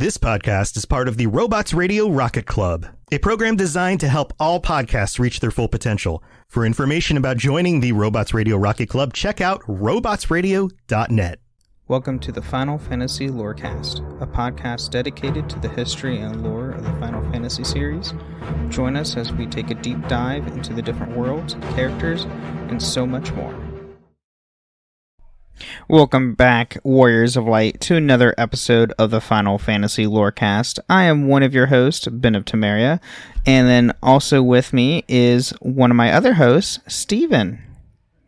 This podcast is part of the Robots Radio Rocket Club, a program designed to help all podcasts reach their full potential. For information about joining the Robots Radio Rocket Club, check out robotsradio.net. Welcome to the Final Fantasy Lorecast, a podcast dedicated to the history and lore of the Final Fantasy series. Join us as we take a deep dive into the different worlds, characters, and so much more. Welcome back, Warriors of Light, to another episode of the Final Fantasy Lorecast. I am one of your hosts, Ben of Temeria, and then also with me is one of my other hosts, Steven.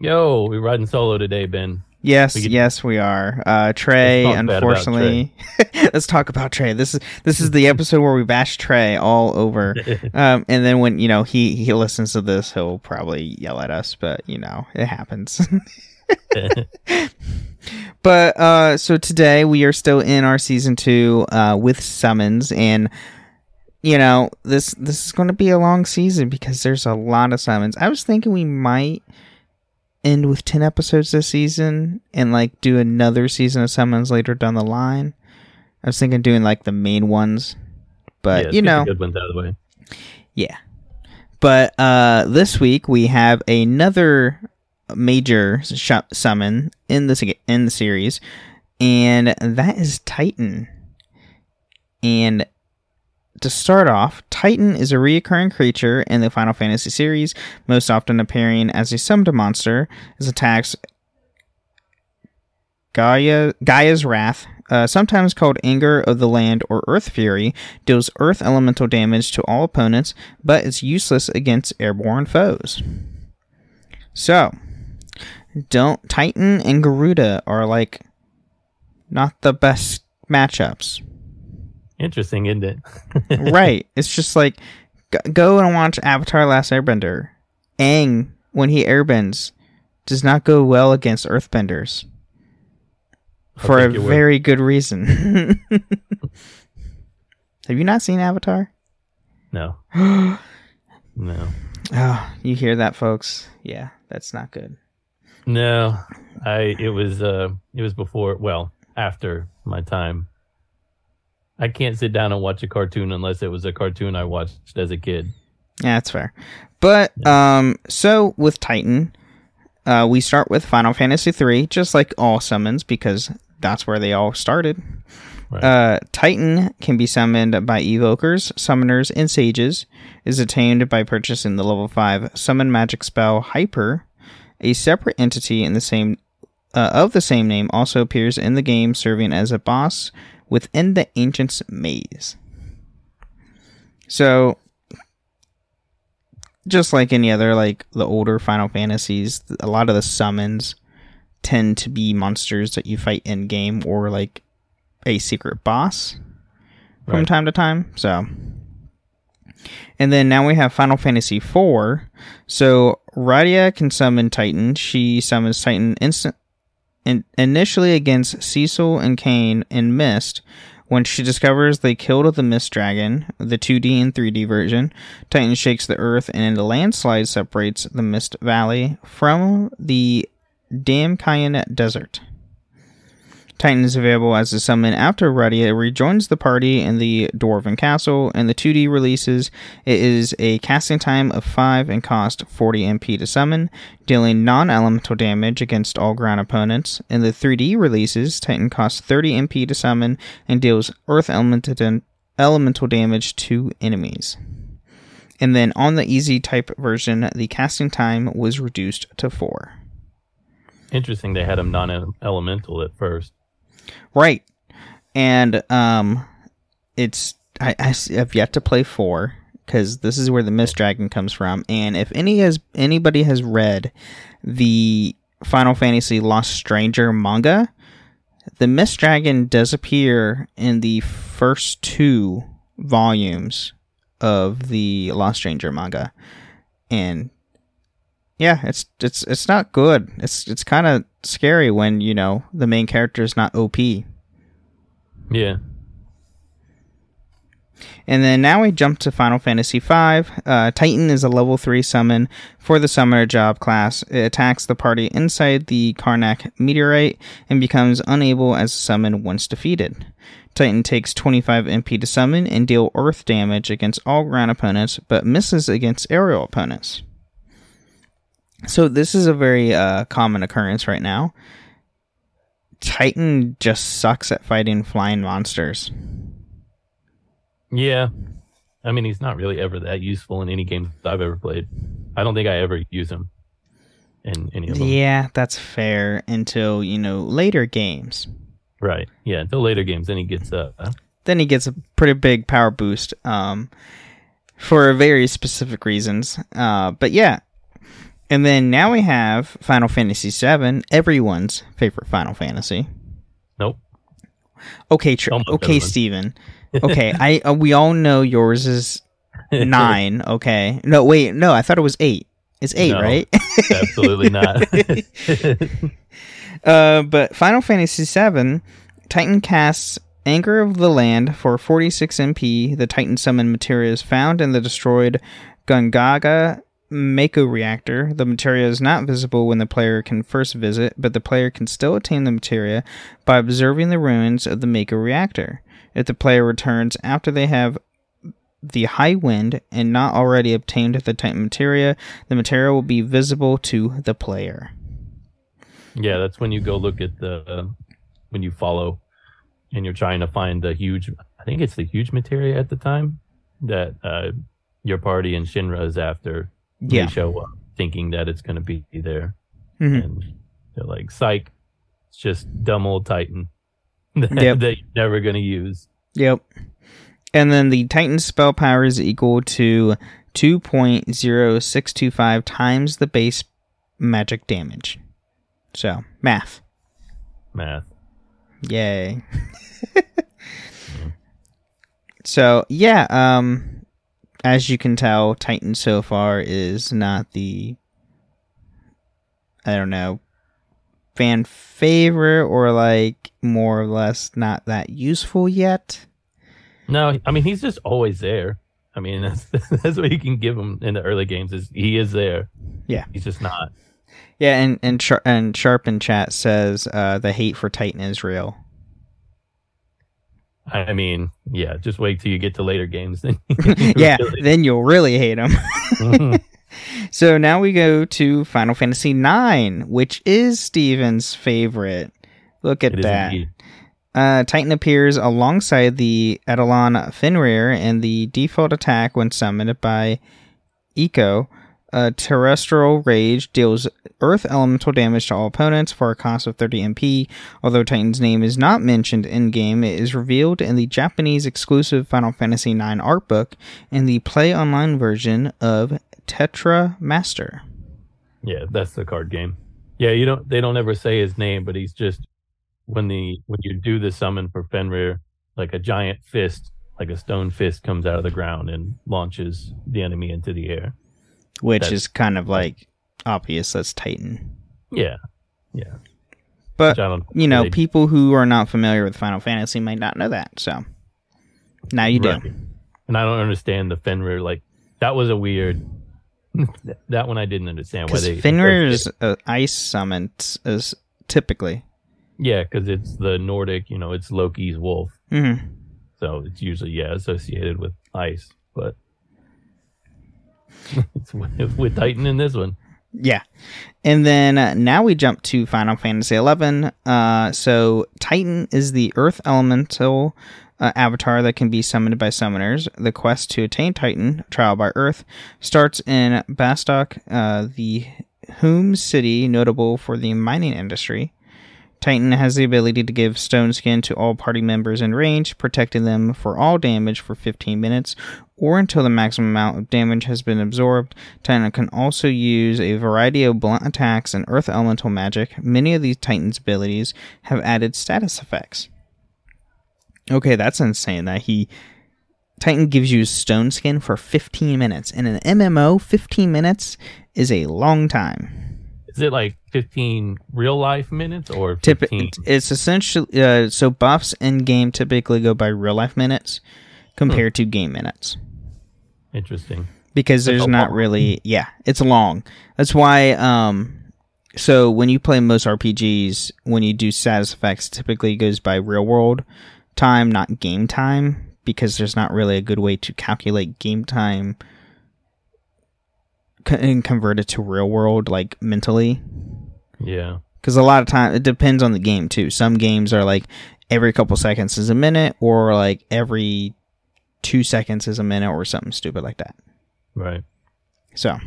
Yo, we're riding solo today, Ben. Yes, We could- yes, we are. Uh, Trey, Let's talk bad unfortunately, let's talk about Trey. This is this is the episode where we bash Trey all over. um, and then when you know he he listens to this, he'll probably yell at us. But you know, it happens. but uh, so today we are still in our season two uh, with summons, and you know this this is going to be a long season because there's a lot of summons. I was thinking we might end with 10 episodes this season and like do another season of summons later down the line. I was thinking doing like the main ones, but Yeah, you know, good ones out of the way. yeah. But uh this week we have another major sh- summon in this in the series and that is Titan. And to start off, Titan is a recurring creature in the Final Fantasy series, most often appearing as a summoned monster. His attacks Gaia Gaia's Wrath, uh, sometimes called Anger of the Land or Earth Fury, deals earth elemental damage to all opponents, but is useless against airborne foes. So, don't Titan and Garuda are like not the best matchups Interesting, isn't it? right. It's just like go and watch Avatar: Last Airbender. Aang, when he airbends, does not go well against Earthbenders for a very good reason. Have you not seen Avatar? No. no. Oh, you hear that, folks? Yeah, that's not good. No. I it was uh it was before well, after my time. I can't sit down and watch a cartoon unless it was a cartoon I watched as a kid. Yeah, that's fair. But um, so with Titan, uh, we start with Final Fantasy three, just like all summons, because that's where they all started. Right. Uh, Titan can be summoned by evokers, summoners, and sages. Is attained by purchasing the level five summon magic spell Hyper. A separate entity in the same uh, of the same name also appears in the game, serving as a boss within the Ancient's Maze. So, just like any other like the older Final Fantasies, a lot of the summons tend to be monsters that you fight in game or like a secret boss from Right. time to time. So, and then now we have Final Fantasy IV. So Rydia can summon Titan. She summons Titan instant in, initially against Cecil and Kain in Mist. When she discovers they killed the Mist Dragon, the 2D and 3D version, Titan shakes the earth and a landslide separates the Mist Valley from the Damcyan Desert. Titan is available as a summon after Rydia rejoins the party in the Dwarven Castle. In the 2D releases, it is a casting time of 5 and cost 40 MP to summon, dealing non elemental damage against all ground opponents. In the 3D releases, Titan costs 30 MP to summon and deals earth elemental, elemental damage to enemies. And then on the easy type version, the casting time was reduced to 4. Interesting. They had him non-elemental at first. Right. And um it's I, I have yet to play 4 cuz this is where the Mist Dragon comes from and if any has anybody has read the Final Fantasy Lost Stranger manga, the Mist Dragon does appear in the first two volumes of the Lost Stranger manga. And yeah, it's it's it's not good. It's it's kind of scary when, you know, the main character is not OP. Yeah. And then now we jump to Final Fantasy V. Uh, Titan is a level 3 summon for the Summoner Job class. It attacks the party inside the Karnak meteorite and becomes unable as a summon once defeated. Titan takes 25 MP to summon and deal earth damage against all ground opponents, but misses against aerial opponents. So this is a very uh, common occurrence right now. Titan just sucks at fighting flying monsters. Yeah. I mean, he's not really ever that useful in any game I've ever played. I don't think I ever use him in any of them. Yeah, that's fair until, you know, later games. Right. Yeah. Until later games, then he gets uh, Then he gets a pretty big power boost um, for very specific reasons. Uh, but yeah. And then now we have Final Fantasy VII, everyone's favorite Final Fantasy. nope. Okay, tr- Almost okay. Steven. Okay, I uh, we all know yours is nine. Okay, no, wait, no, I thought it was eight. It's eight, No. right? Absolutely not. Uh, but Final Fantasy VII, Titan casts Anger of the Land for 46 MP. The Titan summon materia is found in the destroyed Gongaga Mako reactor. The materia is not visible when the player can first visit, but the player can still attain the materia by observing the ruins of the Mako reactor. If the player returns after they have the Highwind and not already obtained the Titan materia, the materia will be visible to the player. yeah, that's when you go look at the uh, when you follow and you're trying to find the huge. I think it's the huge materia at the time that uh, your party and Shinra is after. Yeah. They show up thinking that it's going to be there, Mhm. and they're like, "Psych, it's just dumb old Titan that, Yep. that you're never going to use." Yep. And then the Titan spell power is equal to 2.0625 times the base magic damage. So, math. Math. Yay. so, yeah, um as you can tell, Titan so far is not the I don't know fan favorite or like more or less not that useful yet. No, I mean he's just always there. I mean that's that's what you can give him in the early games is he is there. Yeah. He's just not. Yeah, and and, Char- and Sharp in chat says uh, the hate for Titan is real. I mean, yeah, just wait till you get to later games. Then yeah, Really. then you'll really hate him. Mhm. so now we go to Final Fantasy IX, which is Steven's favorite. Look at It that. Uh, Titan appears alongside the Eidolon Fenrir, and the default attack when summoned by Eiko. Uh, terrestrial Rage deals Earth elemental damage to all opponents for a cost of 30 MP. Although Titan's name is not mentioned in game, it is revealed in the Japanese exclusive Final Fantasy IX art book and the Play Online version of Tetra Master. Yeah, that's the card game. Yeah, you don't. They don't ever say his name, but he's just when the when you do the summon for Fenrir, like a giant fist, like a stone fist, comes out of the ground and launches the enemy into the air. Which That's- is kind of like obvious that's Titan. Yeah, yeah. But Which I don't. you know, people who are not familiar with Final Fantasy might not know that. So now you do. Right. And I don't understand the Fenrir. Like that was a weird. that one I didn't understand why they. Fenrir is uh, ice summons is typically. Yeah, because it's the Nordic. You know, it's Loki's wolf, hmm so it's usually yeah associated with ice. But with, Titan in this one. Yeah. And then uh, now we jump to Final Fantasy XI. Uh, so Titan is the Earth Elemental uh, avatar that can be summoned by summoners. The quest to attain Titan, Trial by Earth, starts in Bastok, uh, the Hume city notable for the mining industry. Titan has the ability to give stone skin to all party members in range, protecting them for all damage for 15 minutes or until the maximum amount of damage has been absorbed. Titan can also use a variety of blunt attacks and earth elemental magic. Many of these Titan's abilities have added status effects. Okay, that's insane that he Titan gives you stone skin for 15 minutes. In an MMO, 15 minutes is a long time. Is it like 15 real life minutes or Typ- 15? it's essentially uh, so buffs in game typically go by real life minutes compared to game minutes Interesting. because there's not long- really yeah it's long that's why um so when you play most rpgs when you do status effects typically it goes by real world time not game time because there's not really a good way to calculate game time and convert it to real world like mentally Yeah. because a lot of time it depends on the game too. Some games are like every couple seconds is a minute, or like every two seconds is a minute, or something stupid like that. Right. So,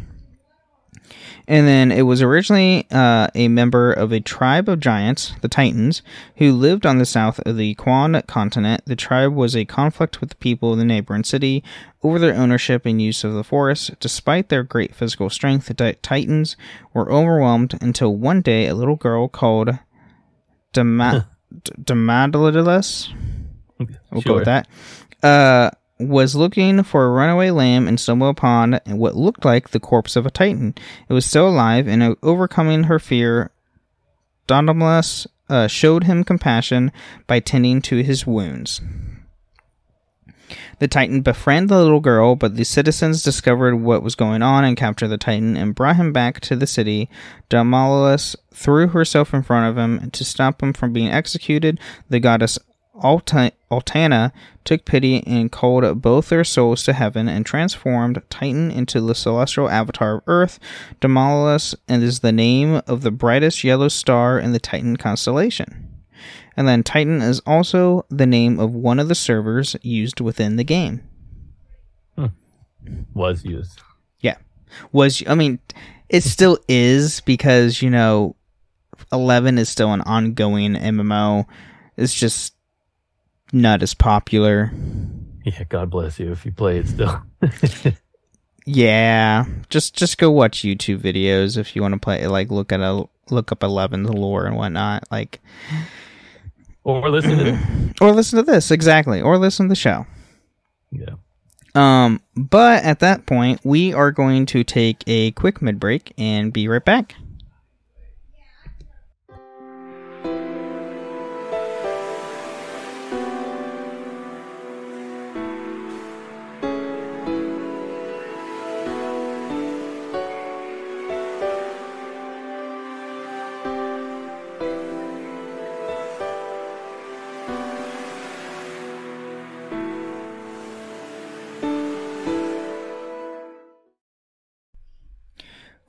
and then it was originally uh, a member of a tribe of giants, the Titans, who lived on the south of the Quon continent. The tribe was a conflict with the people of the neighboring city over their ownership and use of the forest. Despite their great physical strength, the Ti- Titans were overwhelmed until one day a little girl called Dema- D- Demadalus We'll go with that. Uh, was looking for a runaway lamb and stumbled upon what looked like the corpse of a titan. It was still alive, and uh, overcoming her fear, Dondamus uh, showed him compassion by tending to his wounds. The Titan befriended the little girl, but the citizens discovered what was going on and captured the Titan and brought him back to the city. Damalus threw herself in front of him to stop him from being executed. The goddess Altana took pity and called both their souls to heaven and transformed Titan into the celestial avatar of Earth. Damalus is the name of the brightest yellow star in the Titan constellation. And then Titan is also the name of one of the servers used within the game. Hmm. Was used. Yeah. Was I mean it still is because, you know, 11 is still an ongoing MMO. It's just not as popular. Yeah. God bless you if you play it still. Yeah, just just go watch YouTube videos if you want to play like look at a look up 11's lore and whatnot like or listen to. or listen to this exactly or listen to the show. Yeah. Um, but at that point, we are going to take a quick mid break and be right back.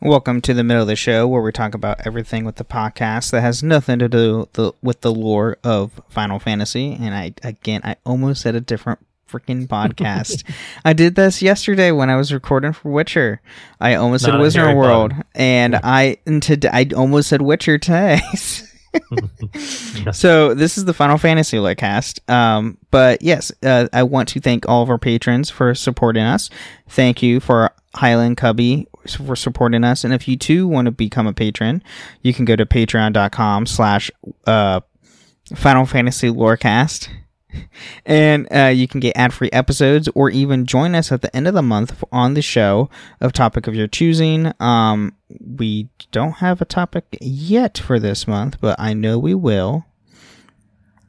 Welcome to the middle of the show where we talk about everything with the podcast that has nothing to do the, with the lore of Final Fantasy. And I, again, I almost said a different freaking podcast. I did this yesterday when I was recording for Witcher. I almost said Not Wizard World, Potter. and I and today I almost said Witcher today. so this is the Final Fantasy cast. Um, but yes, uh, I want to thank all of our patrons for supporting us. Thank you for Highland Cubby for supporting us. And if you too want to become a patron, you can go to patreon.com slash uh Final Fantasy Lorecast. And uh, you can get ad free episodes or even join us at the end of the month on the show of topic of your choosing. Um, we don't have a topic yet for this month, but I know we will.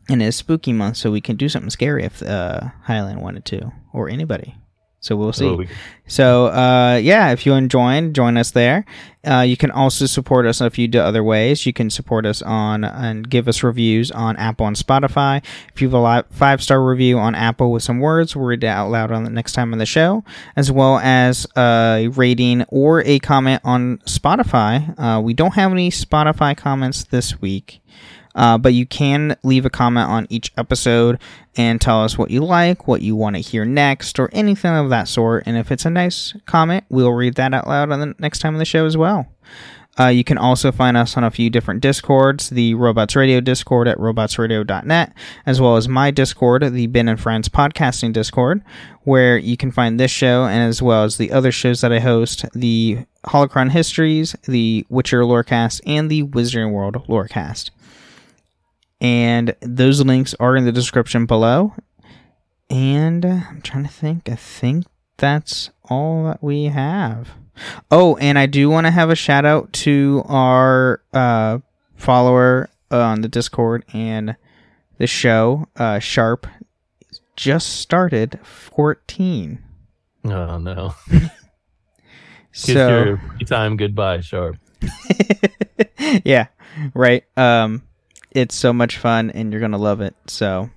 And it's spooky month, so we can do something scary if uh, Highland wanted to, or anybody. So we'll see. We- So, uh, yeah, if you enjoy, join us there. Uh, you can also support us in a few other ways. You can support us on and give us reviews on Apple and Spotify. If you have a five star review on Apple with some words, we'll read it out loud on the next time on the show, as well as a rating or a comment on Spotify. Uh, we don't have any Spotify comments this week. Uh, but you can leave a comment on each episode and tell us what you like, what you want to hear next, or anything of that sort. And if it's a nice comment, we'll read that out loud on the next time on the show as well. Uh, you can also find us on a few different discords the Robots Radio Discord at robotsradio.net, as well as my Discord, the Ben and Friends Podcasting Discord, where you can find this show and as well as the other shows that I host the Holocron Histories, the Witcher Lorecast, and the Wizarding World Lorecast and those links are in the description below. And uh, I'm trying to think. I think that's all that we have. Oh, and I do want to have a shout out to our uh, follower on the Discord and the show, uh, Sharp, just started 14. Oh no. Kiss So your time goodbye, Sharp. yeah, right. Um, it's so much fun, and you're gonna love it. So,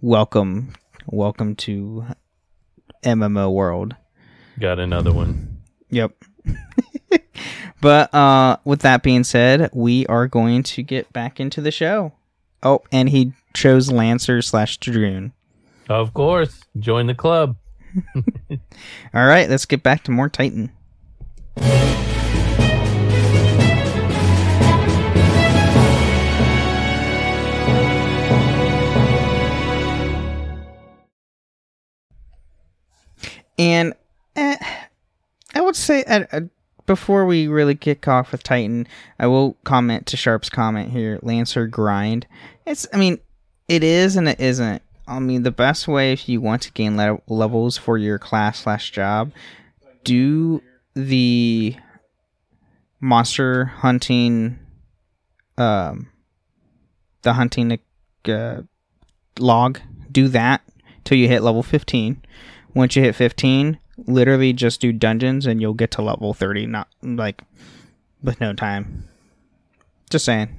welcome, welcome to MMO world. Got another one. Yep. but uh, with that being said, we are going to get back into the show. Oh, and he chose Lancer slash Dragoon. Of course. Join the club. All right, let's get back to more Titan. And eh, I would say uh, before we really kick off with Titan, I will comment to Sharp's comment here. Lancer grind. It's, I mean, it is and it isn't. I mean, the best way if you want to gain le- levels for your class slash job, do the monster hunting, um, the hunting uh, log. Do that till you hit level fifteen. Once you hit fifteen, literally just do dungeons and you'll get to level thirty. Not like with no time. Just saying.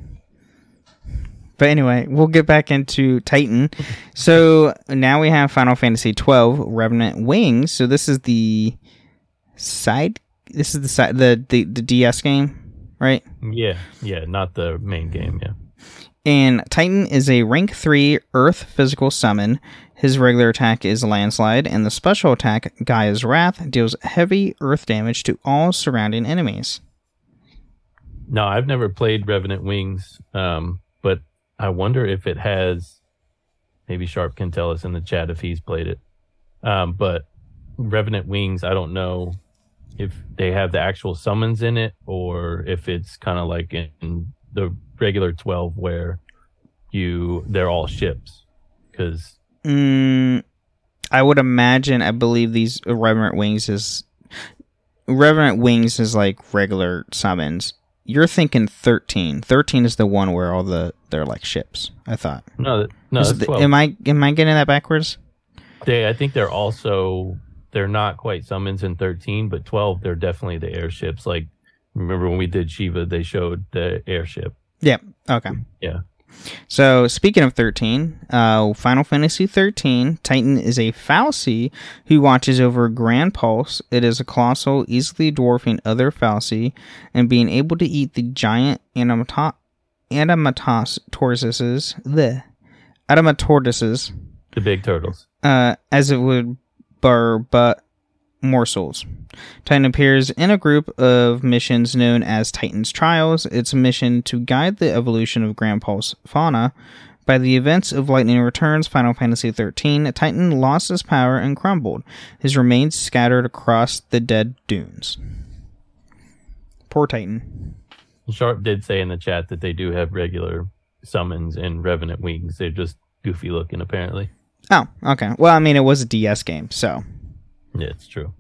But anyway, we'll get back into Titan. So now we have Final Fantasy twelve Revenant Wings. So this is the side. This is the side the the, the DS game, right? Yeah, yeah, not the main game, yeah. And Titan is a rank 3 Earth physical summon. His regular attack is Landslide, and the special attack, Gaia's Wrath, deals heavy earth damage to all surrounding enemies. No, I've never played Revenant Wings, um, but I wonder if it has. Maybe Sharp can tell us in the chat if he's played it. Um, but Revenant Wings, I don't know if they have the actual summons in it or if it's kind of like in the regular 12 where you they're all ships because Mm, I would imagine. I believe these reverent Wings is reverent Wings is like regular summons. You're thinking thirteen. Thirteen is the one where all the they're like ships. I thought. no no the- 12. am I am I getting that backwards? they i think they're also they're not quite summons in 13 but 12 they're definitely the airships like remember when we did shiva they showed the airship Yeah. Okay. Yeah. So speaking of thirteen, uh, Final Fantasy thirteen, Titan is a fal'Cie who watches over Gran Pulse. It is a colossal, easily dwarfing other fal'Cie, and being able to eat the giant animata- Animatos tortoises, the Adamantortoises, the big turtles uh, as it would bar but morsels. Titan appears in a group of missions known as Titan's Trials. Its a mission to guide the evolution of Gran Pulse fauna. By the events of Lightning Returns Final Fantasy XIII, Titan lost his power and crumbled, his remains scattered across the dead dunes. Poor Titan. sharp did say in the chat that they do have regular summons in revenant wings they're just goofy looking apparently Oh, okay. Well, I mean, it was a DS game, so yeah it's true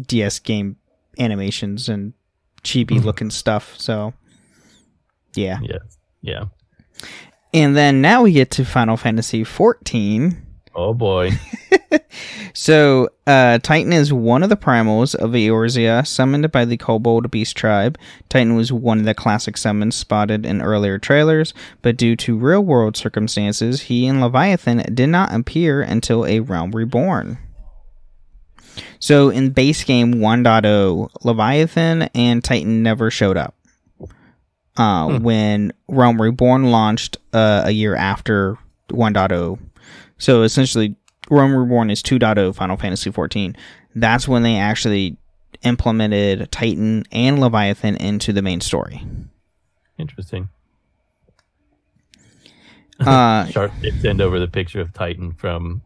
DS game animations and chibi looking stuff. So, yeah. yeah yeah And then now we get to Final Fantasy 14. Oh boy. So, uh, Titan is one of the primals of Eorzea, summoned by the Kobold Beast tribe. Titan was one of the classic summons spotted in earlier trailers, but due to real world circumstances, he and Leviathan did not appear until A Realm Reborn. So, in base game 1.0, Leviathan and Titan never showed up. Uh, When Realm Reborn launched uh, a year after 1.0. So, essentially, Realm Reborn is 2.0 Final Fantasy 14. That's when they actually implemented Titan and Leviathan into the main story. Interesting. Uh, Sharp did send over the picture of Titan from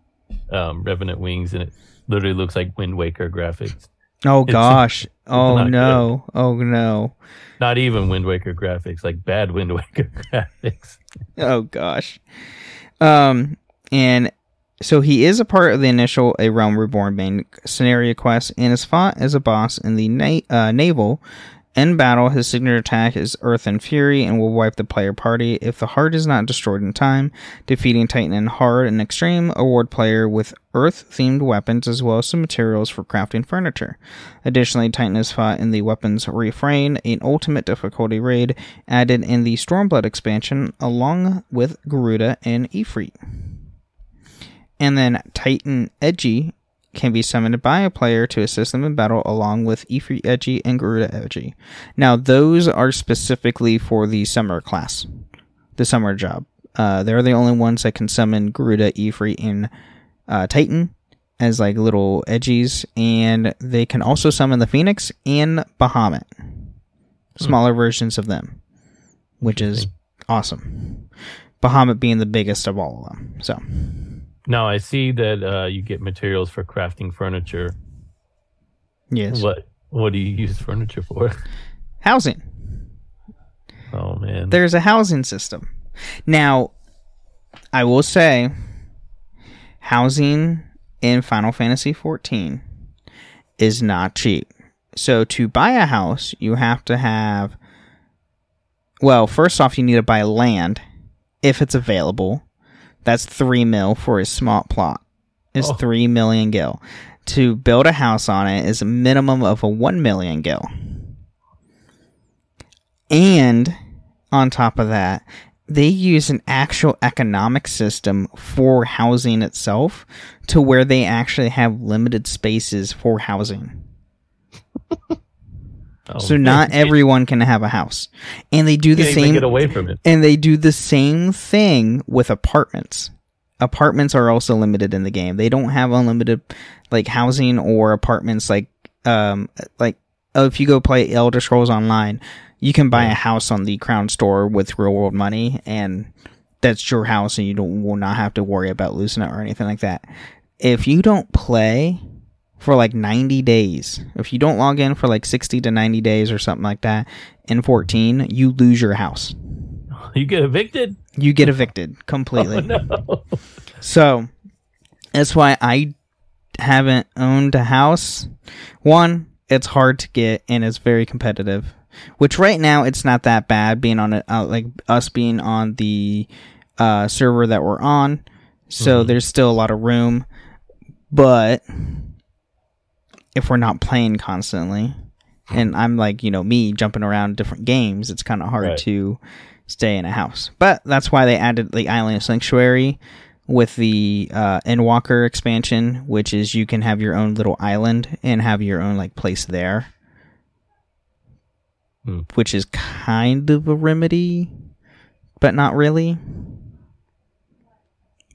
um, Revenant Wings, and it literally looks like Wind Waker graphics. oh It's- gosh. Oh not no. Oh no. Not even Wind Waker graphics, like bad Wind Waker graphics. Oh gosh. Um and so he is a part of the initial A Realm Reborn main scenario quest and is fought as a boss in the na- uh, naval. In battle, his signature attack is Earthen Fury and will wipe the player party if the heart is not destroyed in time. Defeating Titan in Hard and Extreme award player with Earth themed weapons as well as some materials for crafting furniture. Additionally, Titan is fought in the Weapons Refrain, an ultimate difficulty raid added in the Stormblood expansion along with Garuda and Ifrit. And then Titan Egi can be summoned by a player to assist them in battle along with Ifrit Egi and Garuda Egi. Now, those are specifically for the summer class, the summer job. Uh, they're the only ones that can summon Garuda, Ifrit, and uh, Titan as like little edgies, and they can also summon the Phoenix and Bahamut, smaller versions of them, which is awesome. Bahamut being the biggest of all of them. So, Now I see that uh, you get materials for crafting furniture. yes. What what do you use furniture for? Housing. Oh man. There's a housing system. Now, I will say, housing in Final Fantasy XIV is not cheap. So, to buy a house, you have to have. Well, first off, you need to buy land if it's available. That's three mil for a small plot. It's Oh. three million gil. To build a house on it is a minimum of a one million gil. And on top of that, they use an actual economic system for housing itself to where they actually have limited spaces for housing. Oh, So not everyone can have a house. And they do the same get away from it. and they do the same thing with apartments. Apartments are also limited in the game. They don't have unlimited like housing or apartments like um like oh, if you go play Elder Scrolls Online, you can buy a house on the Crown Store with real world money and that's your house and you don't will not have to worry about losing it or anything like that. If you don't play for like 90 days, if you don't log in for like 60 to 90 days or something like that in 14, you lose your house. You get evicted? You get evicted completely. Oh, no. So that's why I haven't owned a house. One, it's hard to get and it's very competitive. Which right now it's not that bad being on it, uh, like us being on the uh, server that we're on. So there's still a lot of room, but if we're not playing constantly, and I'm like you know me jumping around different games, it's kind of hard Right. to stay in a house. But that's why they added the Island Sanctuary with the uh, Endwalker expansion, which is you can have your own little island and have your own like place there, Hmm. which is kind of a remedy, but not really.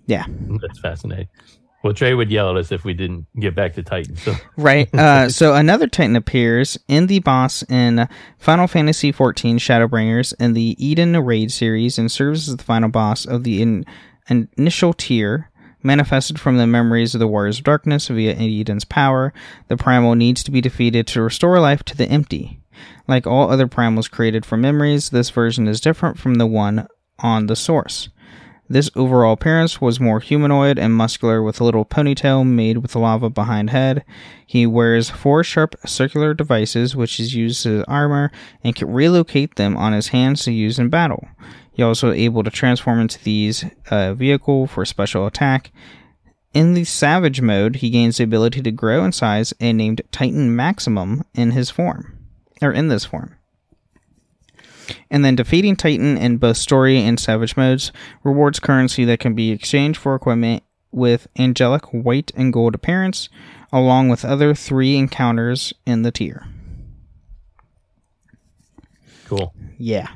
Yeah, That's fascinating. Well, Trey would yell at us if we didn't get back to Titan. So right. Uh, so another Titan appears in the boss in Final Fantasy XIV Shadowbringers in the Eden Raid series and serves as the final boss of the in- initial tier. Manifested from the memories of the Warriors of Darkness via Eden's power, the primal needs to be defeated to restore life to the empty. Like all other primals created from memories, this version is different from the one on the source. This overall appearance was more humanoid and muscular with a little ponytail made with lava behind head. He wears four sharp circular devices which is used as armor and can relocate them on his hands to use in battle. He also able to transform into these uh, vehicle for special attack In the Savage mode, he gains the ability to grow in size and named Titan Maximum in his form, or in this form. And then defeating Titan in both story and savage modes rewards currency that can be exchanged for equipment with angelic white and gold appearance, along with other three encounters in the tier. Cool. Yeah.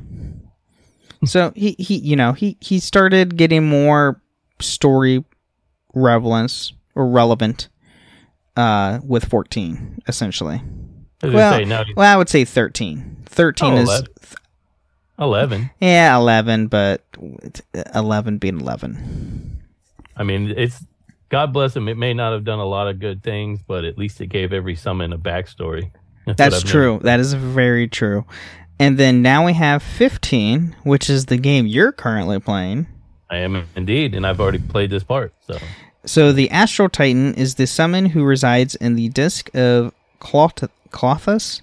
so he, he you know, he, he started getting more story relevance or relevant uh with 14, essentially. I was gonna Well, say, he's well, I would say 13. 13 Oh, is 11. 11. yeah, 11, but uh, 11 being 11. I mean, it's God bless him. It may not have done a lot of good things, but at least it gave every summon a backstory. what That's true. noticed. That is very true. And then now we have 15, which is the game you're currently playing. I am indeed, and I've already played this part. So So the Astral Titan is the summon who resides in the disk of Cloth- Cauthess.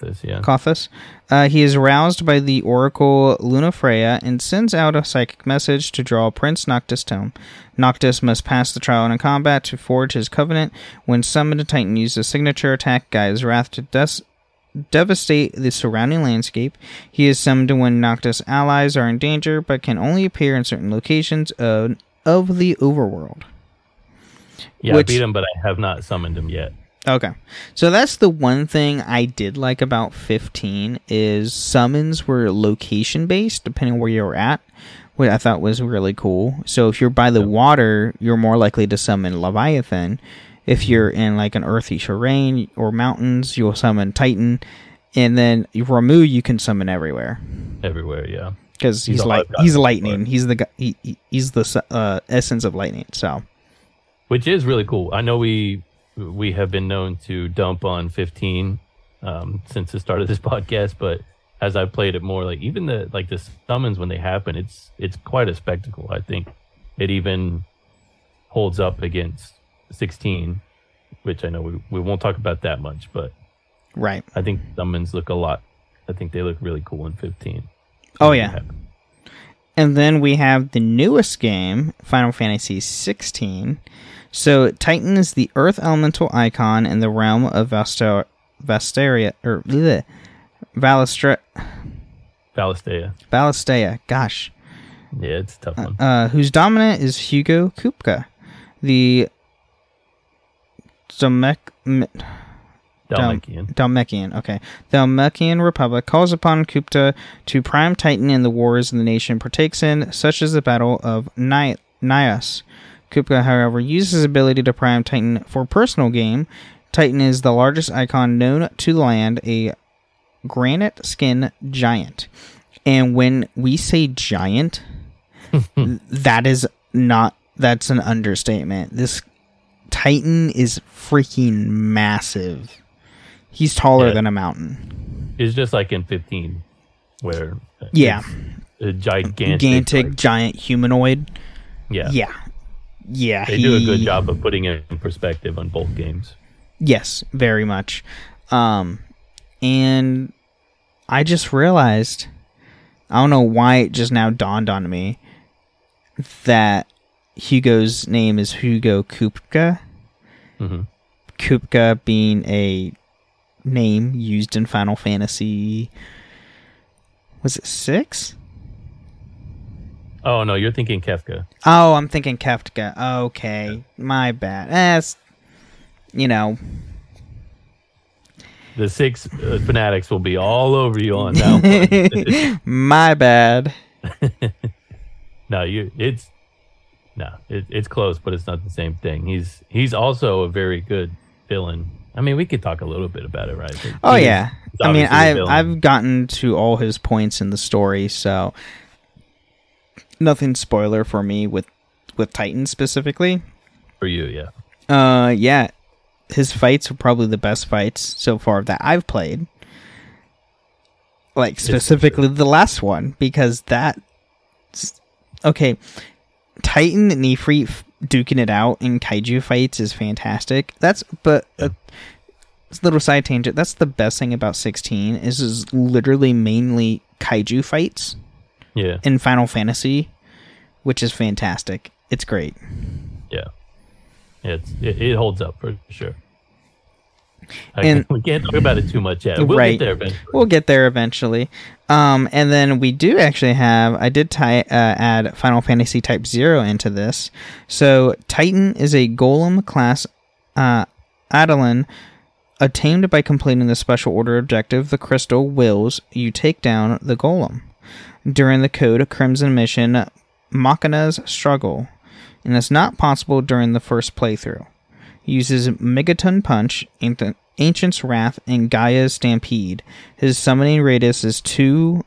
This. Yeah. Cauthess. Uh, he is roused by the Oracle Lunafreya and sends out a psychic message to draw Prince Noctis to him. Noctis must pass the trial in combat to forge his covenant. When summoned, a Titan uses a signature attack, Gaia's Wrath, to des- devastate the surrounding landscape. He is summoned when Noctis allies are in danger, but can only appear in certain locations of, of the overworld. Yeah, Which- I beat him, but I have not summoned him yet. Okay. So that's the one thing I did like about 15 is summons were location based depending where you were at, which I thought was really cool. So if you're by the water, you're more likely to summon Leviathan. If you're in like an earthy terrain or mountains, you'll summon Titan. And then Ramuh you can summon everywhere Everywhere, yeah. because He's he's light. He's lightning. He's the he- he's the uh, essence of lightning. So Which is really cool. I know we we have been known to dump on 15 um, since the start of this podcast, but as I've played it more, like even the like the summons when they happen, it's it's quite a spectacle. I think it even holds up against 16, which I know we, we won't talk about that much, but right. I think summons look a lot. I think they look really cool in 15. Oh yeah. And then we have the newest game, Final Fantasy 16. So Titan is the Earth elemental icon in the realm of Vasteria or bleh, Valisthea. Valastea. Gosh, Yeah, it's a tough one. uh, whose dominant is Hugo Kupka, the Domek. m- Dal- Dhalmekian, okay. The Dhalmekian Republic calls upon Kupka to prime Titan in the wars the nation partakes in, such as the Battle of Ni- Nias. Kupka, however, uses his ability to prime Titan for personal gain. Titan is the largest icon known to land, a granite skin giant. And when we say giant, that is not that's an understatement. This Titan is freaking massive. He's taller Yeah. than a mountain. It's just like in 15, where Yeah. a gigantic, Gigantic, like- giant humanoid. yeah, Yeah. Yeah. They do a good job of putting it in perspective on both games. Yes, very much. Um, and I just realized, I don't know why it just now dawned on me that Hugo's name is Hugo Kupka. hmm Kupka being a name used in Final Fantasy. Was it six? Oh no, you're thinking Kefka. Oh, I'm thinking Kefka. Okay, my bad. Eh, you know, The six uh, fanatics will be all over you on that one. my bad. no, you it's no, it, it's close, but it's not the same thing. He's he's also a very good villain. I mean, we could talk a little bit about it, right? But Oh yeah. I mean, I've. I've gotten to all his points in the story, so nothing spoiler for me with with Titan specifically. for you, yeah. Uh, yeah, his fights are probably the best fights so far that I've played. Like specifically the last one because that. Okay, Titan and Ifrit f- duking it out in kaiju fights is fantastic. That's but uh, it's a little side tangent. That's the best thing about 16 is is literally mainly kaiju fights Yeah, in Final Fantasy, which is fantastic. It's great. yeah. It's it, it holds up for sure. I, And- we can't talk about it too much yet. We'll Right. get there eventually. We'll get there eventually. Um, and then we do actually have. I did ti- uh, add Final Fantasy Type Zero into this. So Titan is a Golem class uh, Eidolon attained by completing the special order objective. The crystal wills you take down the Golem during the Code Crimson mission. Machina's struggle, and it's not possible during the first playthrough He uses Megaton Punch, Ancient's Wrath, and Gaia's Stampede. His summoning radius is 2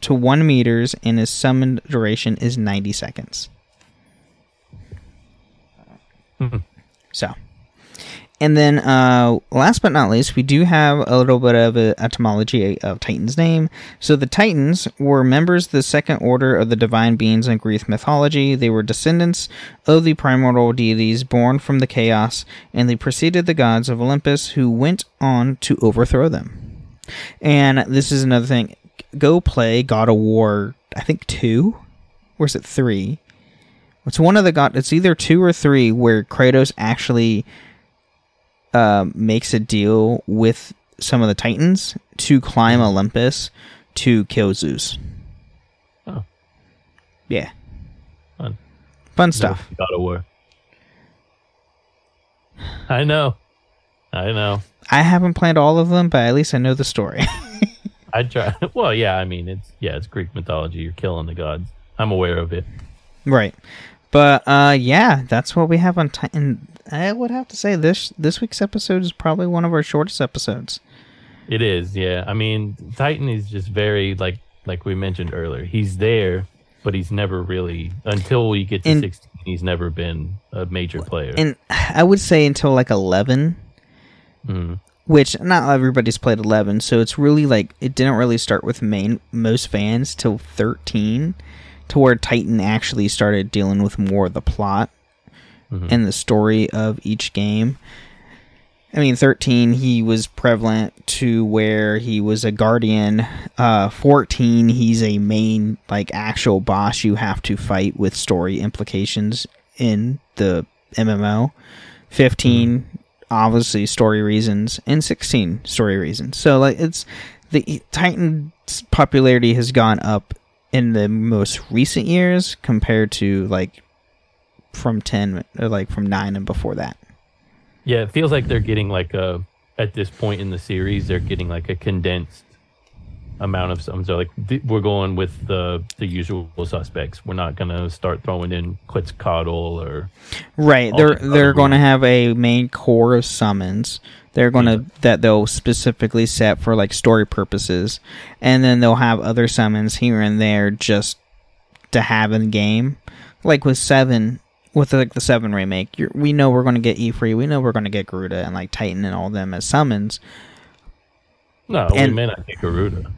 to 1 meters, and his summon duration is 90 seconds. Hmm. so. And then, uh, last but not least, we do have a little bit of a etymology of Titan's name. So the Titans were members of the second order of the divine beings in Greek mythology. They were descendants of the primordial deities born from the chaos, and they preceded the gods of Olympus, who went on to overthrow them. And this is another thing. Go play God of War, I think two, or is it three? It's one of the god. It's either two or three where Kratos actually uh, makes a deal with some of the Titans to climb Olympus to kill Zeus. Oh. Yeah, Fun. fun stuff. God of War. I know. I know. I haven't played all of them, but at least I know the story. I try. Well, yeah. I mean, it's yeah, it's Greek mythology. You're killing the gods. I'm aware of it. right. But uh, yeah, that's what we have on Titan. I would have to say this this week's episode is probably one of our shortest episodes. It is. Yeah. I mean, Titan is just very like like we mentioned earlier. He's there, but he's never really until we get to And- 16. He's never been a major player. And I would say until like eleven, Mhm. which not everybody's played 11 so it's really like it didn't really start with main most fans till 13 to where titan actually started dealing with more of the plot and the story of each game. I mean 13 he was prevalent to where he was a guardian. Uh 14 he's a main like actual boss you have to fight with story implications in the mmo 15 obviously story reasons and 16 story reasons. So like it's the titan's popularity has gone up in the most recent years compared to like from 10 or like from 9 and before that Yeah, it feels like they're getting like a at this point in the series, they're getting like a condensed amount of some. So like th- we're going with the the usual suspects. We're not gonna start throwing in Quetzalcoatl or right they're they're going to have a main core of summons they're going to mm-hmm. that they'll specifically set for like story purposes and then they'll have other summons here and there just to have in the game like with 7 with like the 7 remake you're, we know we're going to get Efreet we know we're going to get Garuda and like Titan and all them as summons no. And- we may not get Garuda.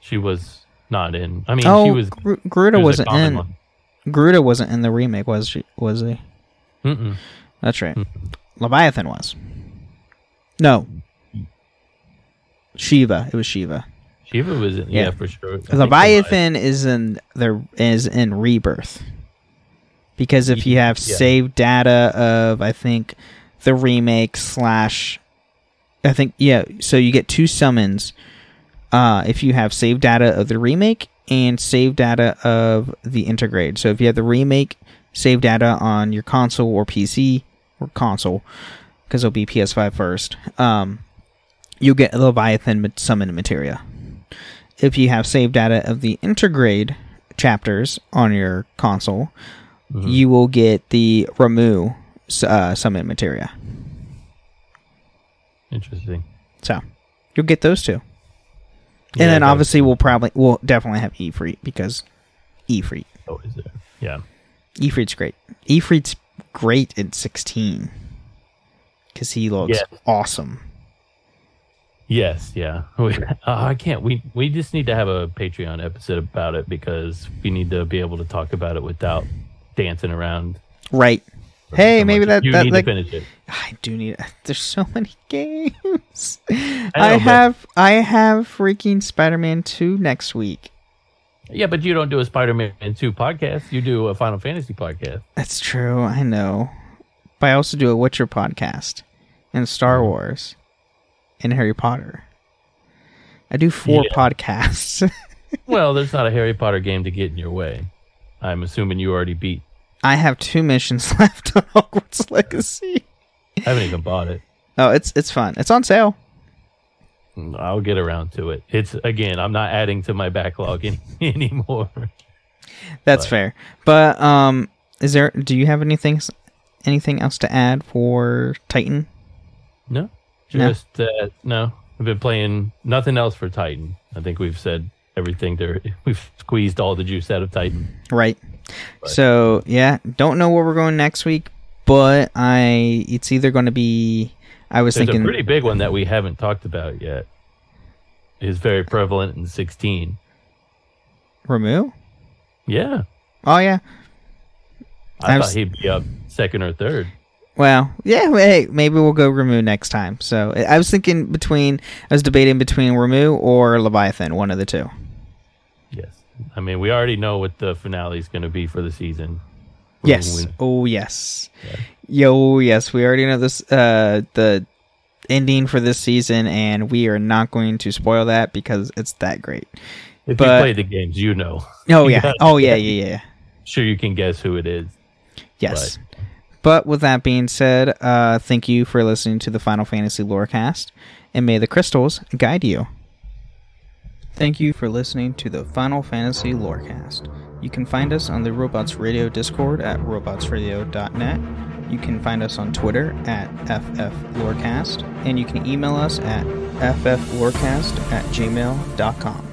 She was not in. I mean, oh she was. Gr- Garuda she was wasn't in one. Garuda wasn't in the remake was she was he Mm-mm. That's right. Leviathan was. No. Shiva. It was Shiva. Shiva was in. Yeah, Yeah. for sure. I Leviathan is in there is in Rebirth. Because if you have Yeah. saved data of I think the remake slash I think yeah, so you get two summons uh if you have saved data of the remake and saved data of the intergrade. So if you have the remake save data on your console or PC or console because it'll be PS5 first. Um you'll get Leviathan summon materia if you have saved data of the intergrade chapters on your console, you will get the Ramuh uh, summon materia. Interesting. So you'll get those two, and Yeah, then obviously we'll probably we'll definitely have Efreet because Efreet Oh, is there? Yeah. Efreet's great. Efreet's great at sixteen because he looks Yeah. awesome. Yes, yeah. We, uh, I can't. We we just need to have a Patreon episode about it because we need to be able to talk about it without dancing around. Right. Hey, so maybe much. that you that need like, to finish it. I do need. There's so many games. I, but- have I have freaking Spider-Man two next week. Yeah, but you don't do a Spider-Man two podcast. You do a Final Fantasy podcast. That's true. I know, But I also do a Witcher podcast and Star Wars and Harry Potter. I do four Yeah. podcasts. Well, there's not a Harry Potter game to get in your way. I'm assuming you already beat. I have two missions left on Hogwarts Legacy. I haven't even bought it. Oh, it's it's fun. It's on sale. I'll get around to it. It's again, I'm not adding to my backlog any, anymore. That's But- fair. But um, is there? Do you have anything anything else to add for Titan? No, No. just uh, no. I've been playing nothing else for Titan. I think we've said everything there. We've squeezed all the juice out of Titan. Right. So yeah, don't know where we're going next week, but I it's either going to be. I was There's thinking a pretty big one that we haven't talked about yet. Is very prevalent in 16. Ramuh. Yeah, Oh yeah. I I thought was- he'd be up second or third. Well, yeah. Hey, maybe we'll go Ramuh next time. So I was thinking between. I was debating between Ramuh or Leviathan, one of the two. Yes, I mean we already know what the finale is going to be for the season. Yes. Oh yes. Yo yes, we already know this. Uh, the ending for this season, and we are not going to spoil that because it's that great. If But- you played the games, you know. Oh yeah. Oh yeah. Yeah. Yeah. Sure, you can guess who it is. Yes. But with that being said, uh, thank you for listening to the Final Fantasy Lorecast, and may the crystals guide you. Thank you for listening to the Final Fantasy Lorecast. You can find us on the Robots Radio Discord at robotsradio.net. You can find us on Twitter at FFLorecast, and you can email us at fflorecast at gmail.com.